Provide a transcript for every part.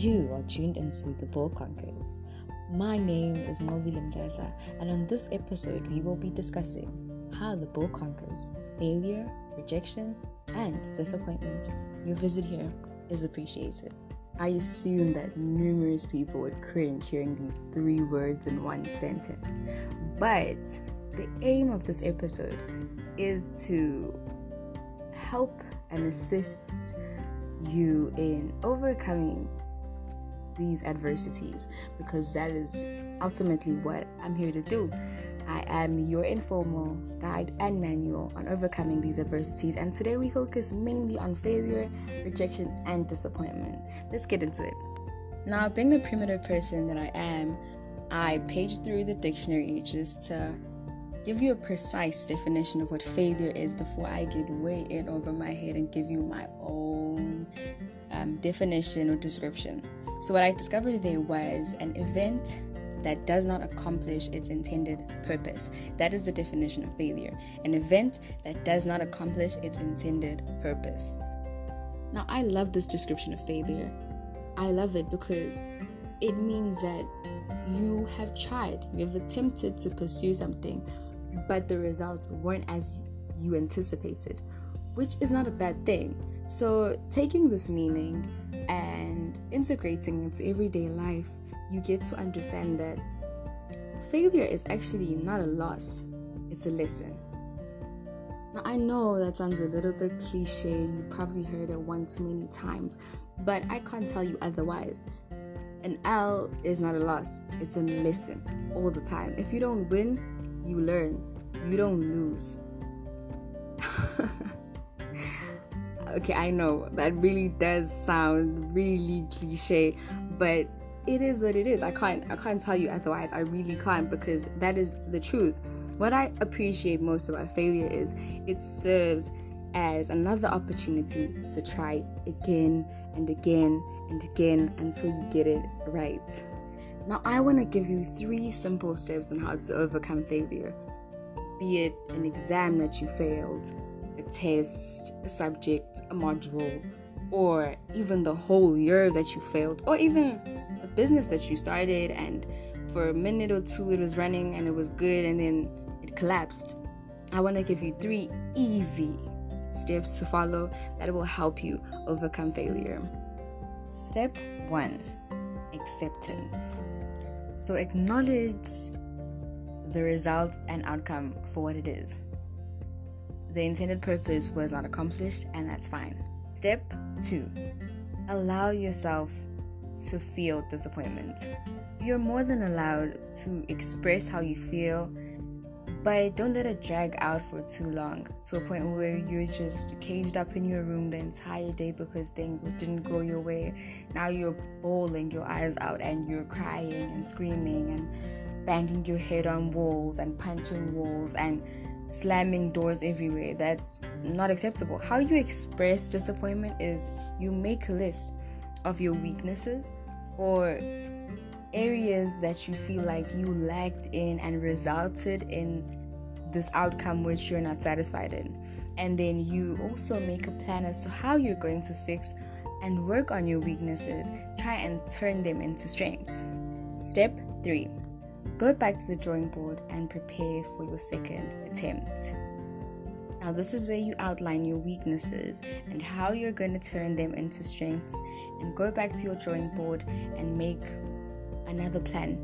You are tuned into The Bull Conquers. My name is Mobile Mdladla, and on this episode, we will be discussing how the bull conquers failure, rejection, and disappointment. Your visit here is appreciated. I assume that numerous people would cringe hearing these three words in one sentence, but the aim of this episode is to help and assist you in overcoming these adversities because that is ultimately what I'm here to do. I am your informal guide and manual on overcoming these adversities, and today we focus mainly on failure, rejection, and disappointment. Let's get into it. Now, being the primitive person that I am, I paged through the dictionary just to give you a precise definition of what failure is before I get way in over my head and give you my own um, definition or description. So, what I discovered there was an event that does not accomplish its intended purpose. That is the definition of failure an event that does not accomplish its intended purpose. Now, I love this description of failure. I love it because it means that you have tried, you have attempted to pursue something, but the results weren't as you anticipated, which is not a bad thing. So, taking this meaning and integrating into everyday life, you get to understand that failure is actually not a loss, it's a lesson. Now, I know that sounds a little bit cliche, you probably heard it one too many times, but I can't tell you otherwise. An L is not a loss, it's a lesson all the time. If you don't win, you learn, you don't lose. okay, I know that really does sound really cliche, but it is what it is. I can't I can't tell you otherwise. I really can't because that is the truth. What I appreciate most about failure is it serves as another opportunity to try again and again and again until you get it right. Now, I want to give you three simple steps on how to overcome failure. Be it an exam that you failed, a test, a subject, a module, or even the whole year that you failed, or even a business that you started and for a minute or two it was running and it was good and then it collapsed. I want to give you three easy steps to follow that will help you overcome failure. Step one acceptance. So, acknowledge the result and outcome for what it is. The intended purpose was not accomplished, and that's fine. Step two allow yourself to feel disappointment. You're more than allowed to express how you feel, but don't let it drag out for too long to a point where you're just caged up in your room the entire day because things didn't go your way. Now you're bawling your eyes out and you're crying and screaming and banging your head on walls and punching walls and slamming doors everywhere. That's not acceptable. How you express disappointment is you make a list of your weaknesses or areas that you feel like you lacked in and resulted in this outcome which you're not satisfied in. And then you also make a plan as to how you're going to fix and work on your weaknesses. Try and turn them into strengths. Step 3 Go back to the drawing board and prepare for your second attempt. Now, this is where you outline your weaknesses and how you're going to turn them into strengths, and go back to your drawing board and make another plan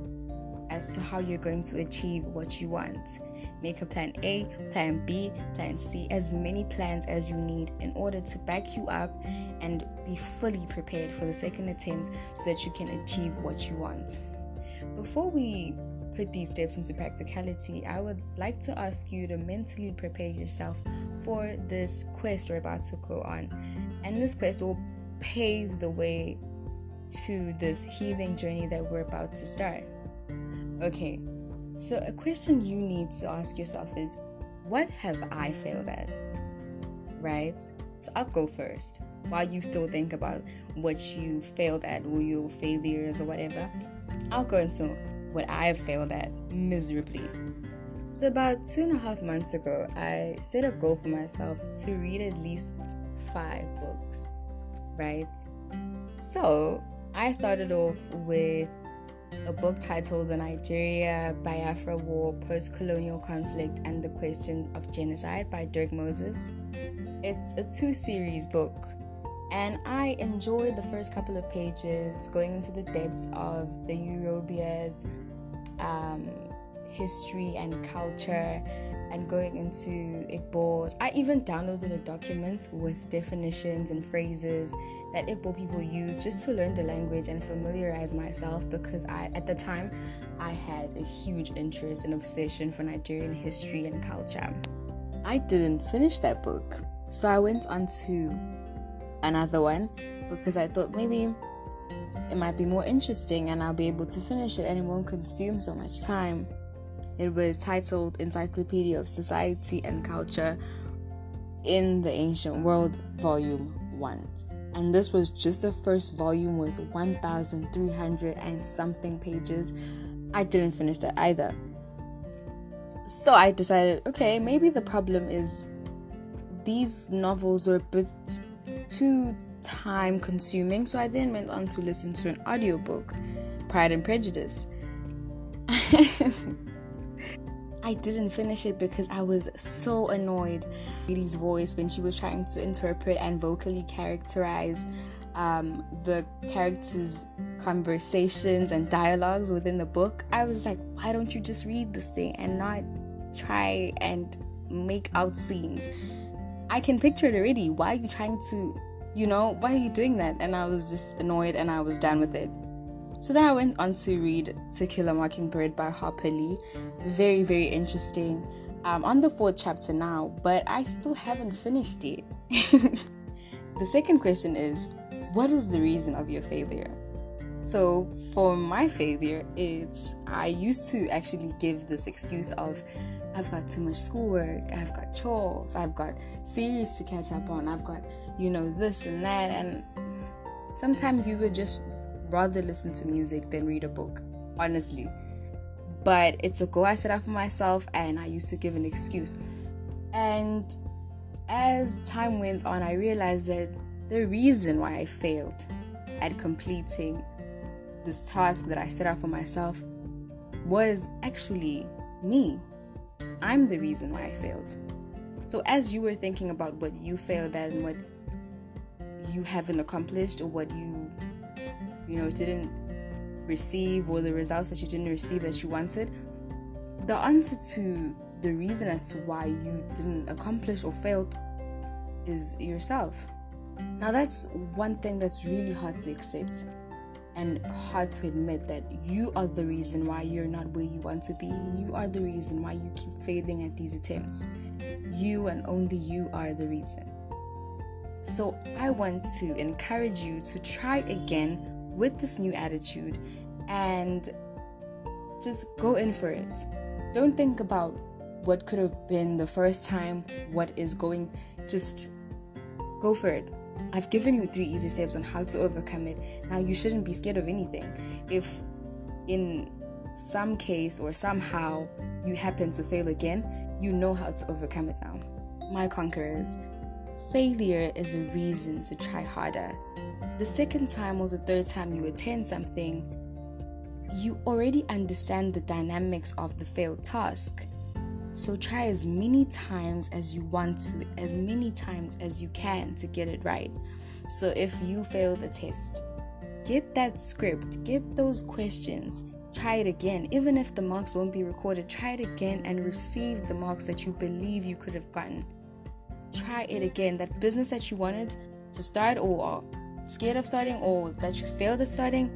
as to how you're going to achieve what you want. Make a plan A, plan B, plan C, as many plans as you need in order to back you up and be fully prepared for the second attempt so that you can achieve what you want. Before we put these steps into practicality, I would like to ask you to mentally prepare yourself for this quest we're about to go on. And this quest will pave the way to this healing journey that we're about to start. Okay, so a question you need to ask yourself is what have I failed at? Right? So I'll go first while you still think about what you failed at or your failures or whatever. I'll go into what I've failed at miserably. So, about two and a half months ago, I set a goal for myself to read at least five books, right? So, I started off with a book titled The Nigeria Biafra War Post Colonial Conflict and the Question of Genocide by Dirk Moses. It's a two series book, and I enjoyed the first couple of pages going into the depths of the Yoruba's um, history and culture and going into Igbo's. I even downloaded a document with definitions and phrases that Igbo people use just to learn the language and familiarize myself because I at the time I had a huge interest and obsession for Nigerian history and culture. I didn't finish that book. So I went on to another one because I thought maybe it might be more interesting and I'll be able to finish it and it won't consume so much time. It was titled Encyclopedia of Society and Culture in the Ancient World, Volume 1. And this was just the first volume with 1,300 and something pages. I didn't finish that either. So I decided, okay, maybe the problem is these novels are a bit too time consuming. So I then went on to listen to an audiobook, Pride and Prejudice. I didn't finish it because I was so annoyed. Lady's voice when she was trying to interpret and vocally characterize um, the characters' conversations and dialogues within the book. I was like, why don't you just read this thing and not try and make out scenes? I can picture it already. Why are you trying to, you know, why are you doing that? And I was just annoyed and I was done with it. So then I went on to read To Kill a Mockingbird by Harper Lee. Very, very interesting. I'm on the fourth chapter now, but I still haven't finished it. the second question is What is the reason of your failure? So, for my failure, it's I used to actually give this excuse of I've got too much schoolwork, I've got chores, I've got series to catch up on, I've got, you know, this and that. And sometimes you would just rather listen to music than read a book, honestly. But it's a goal I set out for myself, and I used to give an excuse. And as time went on, I realized that the reason why I failed at completing this task that I set out for myself was actually me. I'm the reason why I failed. So, as you were thinking about what you failed at and what you haven't accomplished or what you you know didn't receive or the results that you didn't receive that you wanted the answer to the reason as to why you didn't accomplish or failed is yourself now that's one thing that's really hard to accept and hard to admit that you are the reason why you're not where you want to be. You are the reason why you keep failing at these attempts. You and only you are the reason. So I want to encourage you to try again with this new attitude and just go in for it. Don't think about what could have been the first time, what is going, just go for it. I've given you three easy steps on how to overcome it. Now, you shouldn't be scared of anything. If in some case or somehow you happen to fail again, you know how to overcome it now. My conquerors, failure is a reason to try harder the second time or the third time you attend something, you already understand the dynamics of the failed task. So try as many times as you want to, as many times as you can to get it right. So if you fail the test, get that script, get those questions, try it again. Even if the marks won't be recorded, try it again and receive the marks that you believe you could have gotten. Try it again. That business that you wanted to start or scared of starting or that you failed at starting,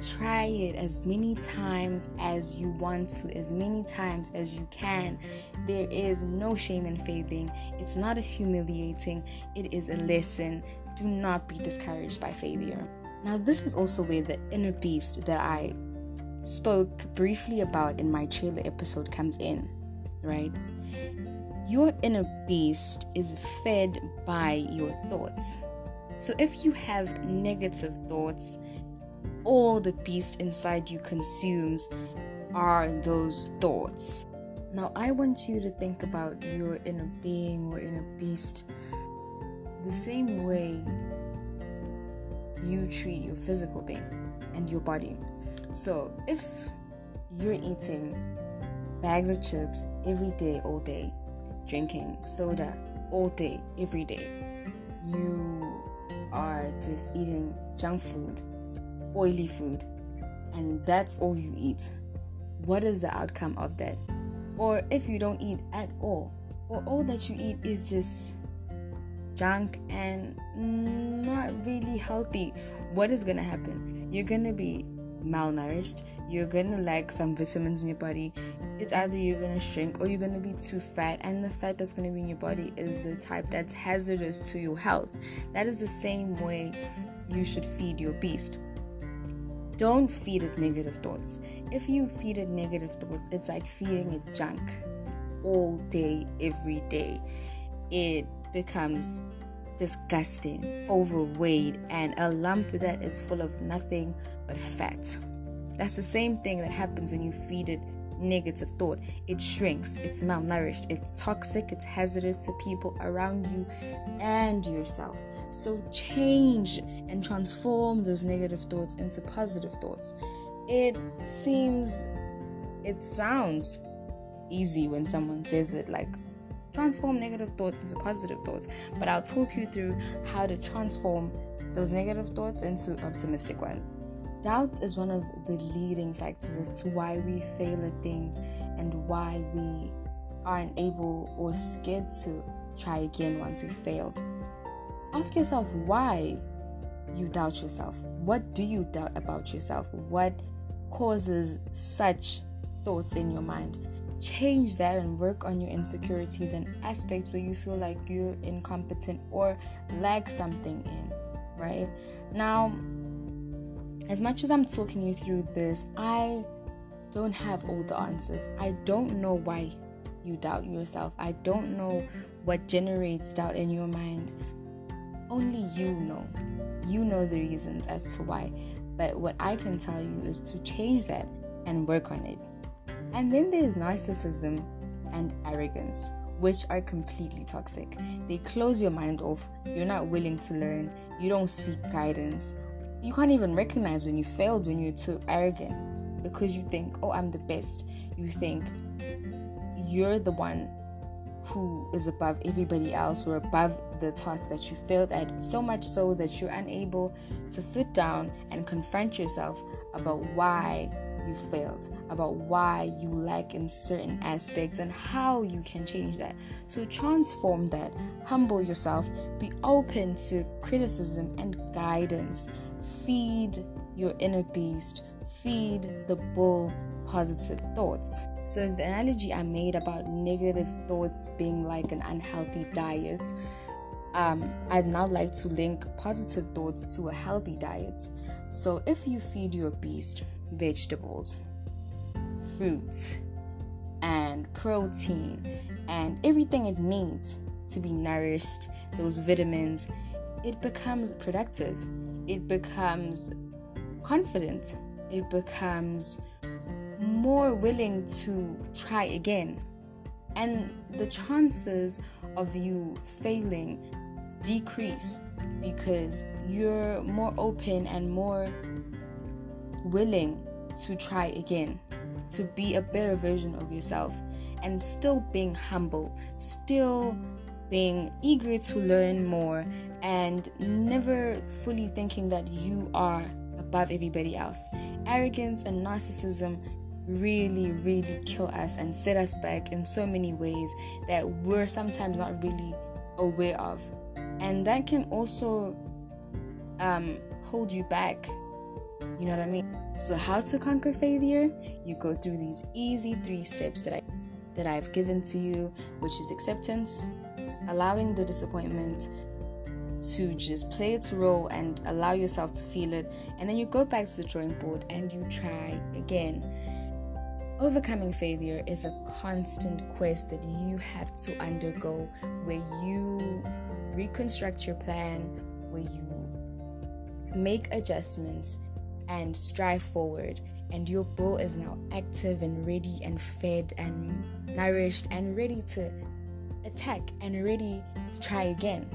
try it as many times as you want to, as many times as you can. There is no shame in failing. It's not a humiliating, it is a lesson. Do not be discouraged by failure. Now, this is also where the inner beast that I spoke briefly about in my trailer episode comes in, right? Your inner beast is fed by your thoughts. So if you have negative thoughts, all the beast inside you consumes are those thoughts. Now, I want you to think about your inner being or inner beast the same way you treat your physical being and your body. So if you're eating bags of chips every day, all day, drinking soda all day, every day, you are just eating junk food, oily food, and that's all you eat, what is the outcome of that? Or if you don't eat at all, or all that you eat is just junk and not really healthy, what is gonna happen? You're gonna be malnourished, you're gonna lack some vitamins in your body. It's either you're gonna shrink or you're gonna be too fat, and the fat that's gonna be in your body is the type that's hazardous to your health. That is the same way you should feed your beast. Don't feed it negative thoughts. If you feed it negative thoughts, it's like feeding it junk all day, every day. It becomes disgusting, overweight, and a lump that is full of nothing but fat. That's the same thing that happens when you feed it negative thought. It shrinks, it's malnourished, it's toxic, it's hazardous to people around you and yourself. So change and transform those negative thoughts into positive thoughts. It seems, it sounds easy when someone says it like transform negative thoughts into positive thoughts. But I'll talk you through how to transform those negative thoughts into optimistic ones. Doubt is one of the leading factors as to why we fail at things and why we aren't able or scared to try again once we failed. Ask yourself why you doubt yourself. What do you doubt about yourself? What causes such thoughts in your mind? change that and work on your insecurities and aspects where you feel like you're incompetent or lack something in, right? Now, as much as I'm talking you through this, I don't have all the answers. I don't know why you doubt yourself. I don't know what generates doubt in your mind. Only you know. You know the reasons as to why. But what I can tell you is to change that and work on it. And then there's narcissism and arrogance, which are completely toxic. They close your mind off, you're not willing to learn, you don't seek guidance. You can't even recognize when you failed when you're too arrogant because you think, oh, I'm the best. You think you're the one who is above everybody else or above the task that you failed at, so much so that you're unable to sit down and confront yourself about why you failed, about why you lack in certain aspects, and how you can change that. So, transform that, humble yourself, be open to criticism and guidance, feed your inner beast, feed the bull positive thoughts. So, the analogy I made about negative thoughts being like an unhealthy diet. Um, I'd now like to link positive thoughts to a healthy diet. So, if you feed your beast vegetables, fruits, and protein, and everything it needs to be nourished, those vitamins, it becomes productive. It becomes confident. It becomes more willing to try again. And the chances of you failing decrease because you're more open and more willing to try again, to be a better version of yourself, and still being humble, still being eager to learn more, and never fully thinking that you are above everybody else. Arrogance and narcissism really, really kill us and set us back in so many ways that we're sometimes not really aware of. And that can also um, hold you back you know what I mean? So how to conquer failure? You go through these easy 3 steps that I that I've given to you, which is acceptance, allowing the disappointment to just play its role and allow yourself to feel it, and then you go back to the drawing board and you try again. Overcoming failure is a constant quest that you have to undergo where you reconstruct your plan, where you make adjustments and strive forward. And your bull is now active and ready and fed and nourished and ready to attack and ready to try again.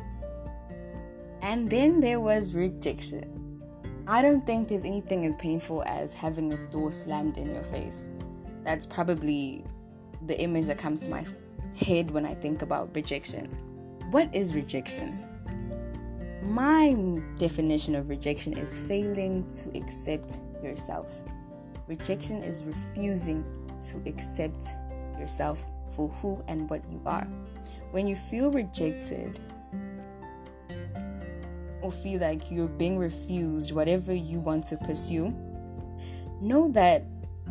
And then there was rejection. I don't think there's anything as painful as having a door slammed in your face. That's probably the image that comes to my head when I think about rejection. What is rejection? My definition of rejection is failing to accept yourself. Rejection is refusing to accept yourself for who and what you are. When you feel rejected or feel like you're being refused whatever you want to pursue, know that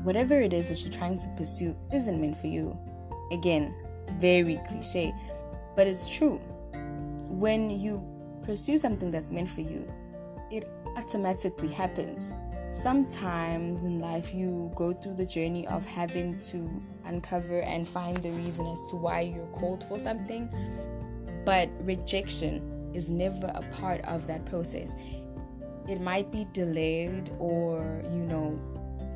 whatever it is that you're trying to pursue isn't meant for you. Again, very cliche, but it's true. When you pursue something that's meant for you, it automatically happens. Sometimes in life, you go through the journey of having to uncover and find the reason as to why you're called for something, but rejection is never a part of that process. It might be delayed or, you know,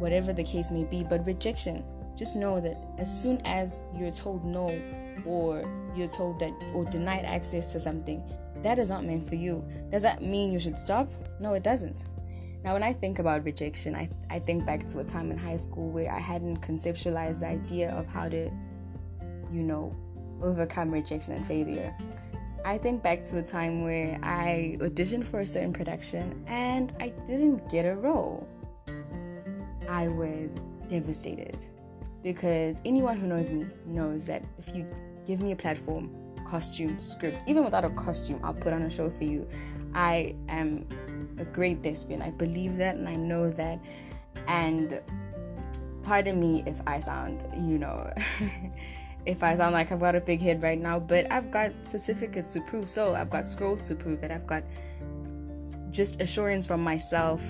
whatever the case may be, but rejection, just know that as soon as you're told no or you're told that or denied access to something, that is not meant for you. Does that mean you should stop? No, it doesn't. Now, when I think about rejection, I, I think back to a time in high school where I hadn't conceptualized the idea of how to, you know, overcome rejection and failure. I think back to a time where I auditioned for a certain production and I didn't get a role. I was devastated because anyone who knows me knows that if you give me a platform, costume, script, even without a costume, I'll put on a show for you. I am a great thespian. I believe that and I know that. And pardon me if I sound, you know, if I sound like I've got a big head right now, but I've got certificates to prove so. I've got scrolls to prove it. I've got just assurance from myself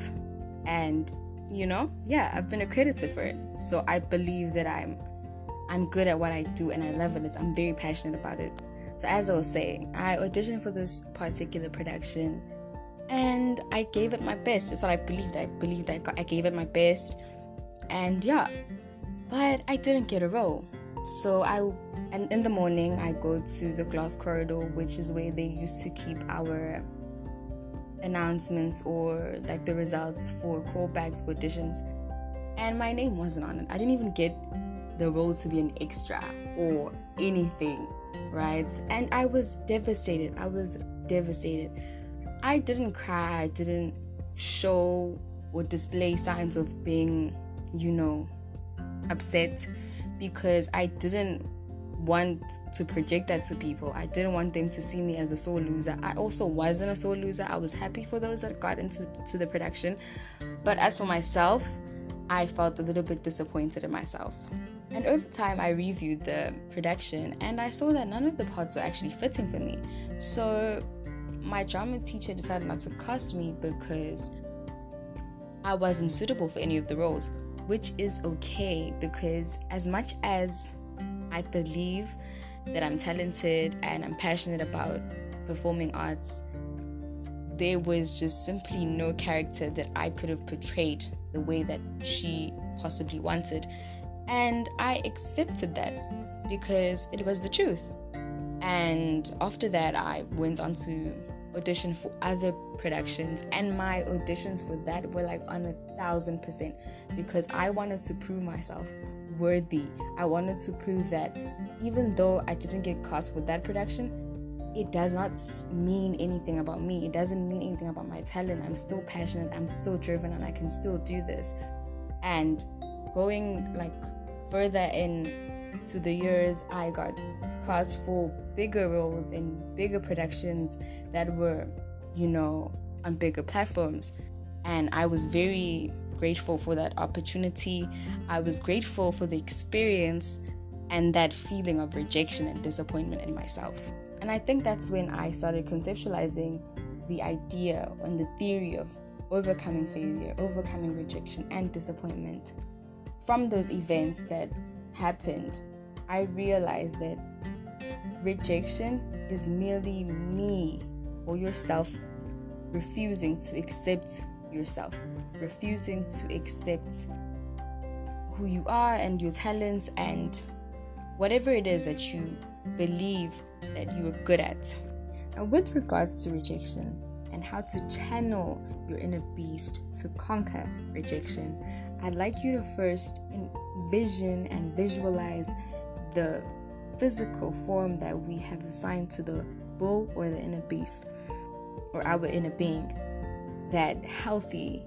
and you know yeah i've been accredited for it so i believe that i'm i'm good at what i do and i love it i'm very passionate about it so as i was saying i auditioned for this particular production and I gave it my best. That's what I believed. I believed I, got, I gave it my best, and yeah, but I didn't get a role. So I and in the morning I go to the glass corridor, which is where they used to keep our announcements or like the results for callbacks for auditions, and my name wasn't on it. I didn't even get the role to be an extra or anything, right? And I was devastated. I was devastated I didn't cry, I didn't show or display signs of being, you know, upset because I didn't want to project that to people. I didn't want them to see me as a sore loser. I also wasn't a sore loser. I was happy for those that got into to the production. But as for myself, I felt a little bit disappointed in myself. And over time, I reviewed the production and I saw that none of the parts were actually fitting for me. So my drama teacher decided not to cast me because I wasn't suitable for any of the roles, which is okay because as much as I believe that I'm talented and I'm passionate about performing arts, there was just simply no character that I could have portrayed the way that she possibly wanted. And I accepted that because it was the truth. And after that, I went on to audition for other productions and my auditions for that were like on a thousand percent because I wanted to prove myself worthy. I wanted to prove that even though I didn't get cast for that production, it does not mean anything about me. It doesn't mean anything about my talent. I'm still passionate, I'm still driven, and I can still do this. And going like further in to the years, I got cast for bigger roles in bigger productions that were, you know, on bigger platforms. And I was very grateful for that opportunity. I was grateful for the experience and that feeling of rejection and disappointment in myself. And I think that's when I started conceptualizing the idea and the theory of overcoming failure, overcoming rejection and disappointment. From those events that happened, I realized that rejection is merely me or yourself refusing to accept yourself, refusing to accept who you are and your talents and whatever it is that you believe that you are good at. Now, with regards to rejection and how to channel your inner beast to conquer rejection, I'd like you to first envision and visualize the physical form that we have assigned to the bull or the inner beast or our inner being. That healthy,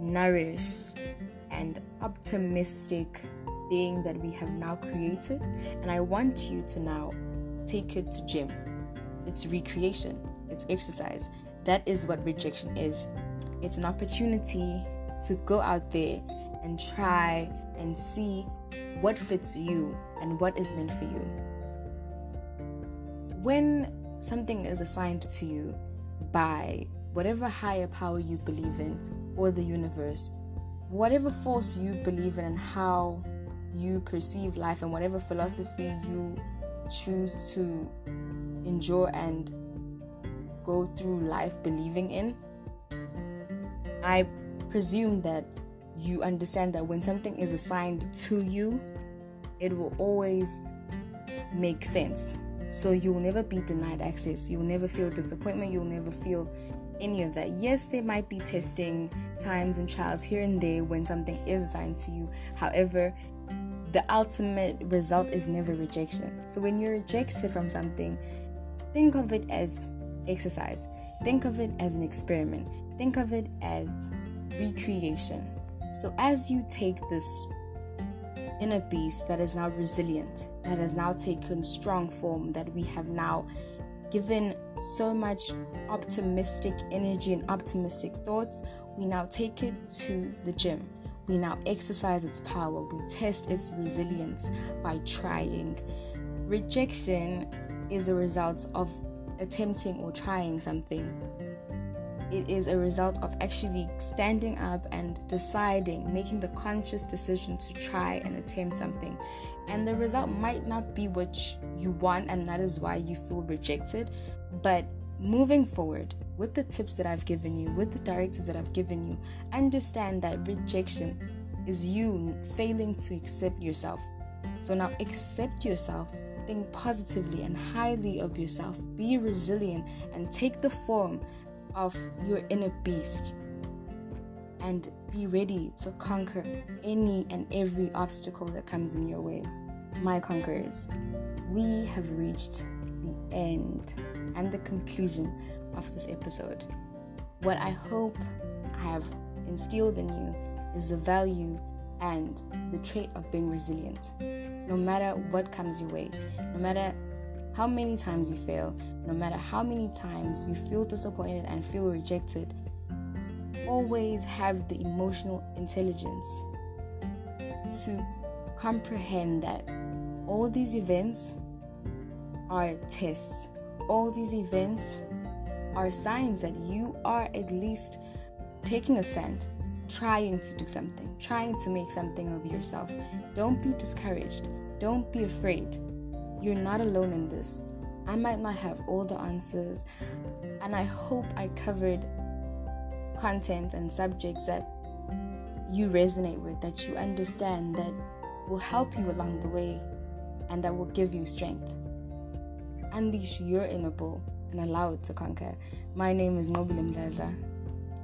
nourished, and optimistic being that we have now created. And I want you to now take it to gym. It's recreation, it's exercise. That is what rejection is. It's an opportunity to go out there and try and see what fits you and what is meant for you. When something is assigned to you by whatever higher power you believe in or the universe, whatever force you believe in and how you perceive life and whatever philosophy you choose to enjoy and go through life believing in, I presume that you understand that when something is assigned to you, it will always make sense. So you'll never be denied access. You'll never feel disappointment. You'll never feel any of that. Yes, there might be testing times and trials here and there when something is assigned to you. However, the ultimate result is never rejection. So when you're rejected from something, think of it as exercise. Think of it as an experiment. Think of it as recreation. So as you take this inner beast that is now resilient, that has now taken strong form, that we have now given so much optimistic energy and optimistic thoughts, we now take it to the gym. We now exercise its power. We test its resilience by trying. Rejection is a result of attempting or trying something it is a result of actually standing up and deciding, making the conscious decision to try and attempt something. And the result might not be what you want, and that is why you feel rejected. But moving forward, with the tips that I've given you, with the directives that I've given you, understand that rejection is you failing to accept yourself. So now accept yourself think positively and highly of yourself, be resilient, and take the form of your inner beast and be ready to conquer any and every obstacle that comes in your way. My conquerors, we have reached the end and the conclusion of this episode. What I hope I have instilled in you is the value and the trait of being resilient. No matter what comes your way, no matter how many times you fail, no matter how many times you feel disappointed and feel rejected, always have the emotional intelligence to comprehend that all these events are tests, all these events are signs that you are at least taking a stand, trying to do something, trying to make something of yourself. Don't be discouraged, don't be afraid you're not alone in this. I might not have all the answers, and I hope I covered content and subjects that you resonate with, that you understand, that will help you along the way, and that will give you strength. Unleash your inner bull and allow it to conquer. My name is Mobile Mdladla.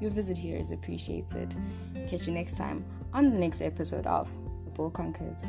Your visit here is appreciated. Catch you next time on the next episode of The Bull Conquers.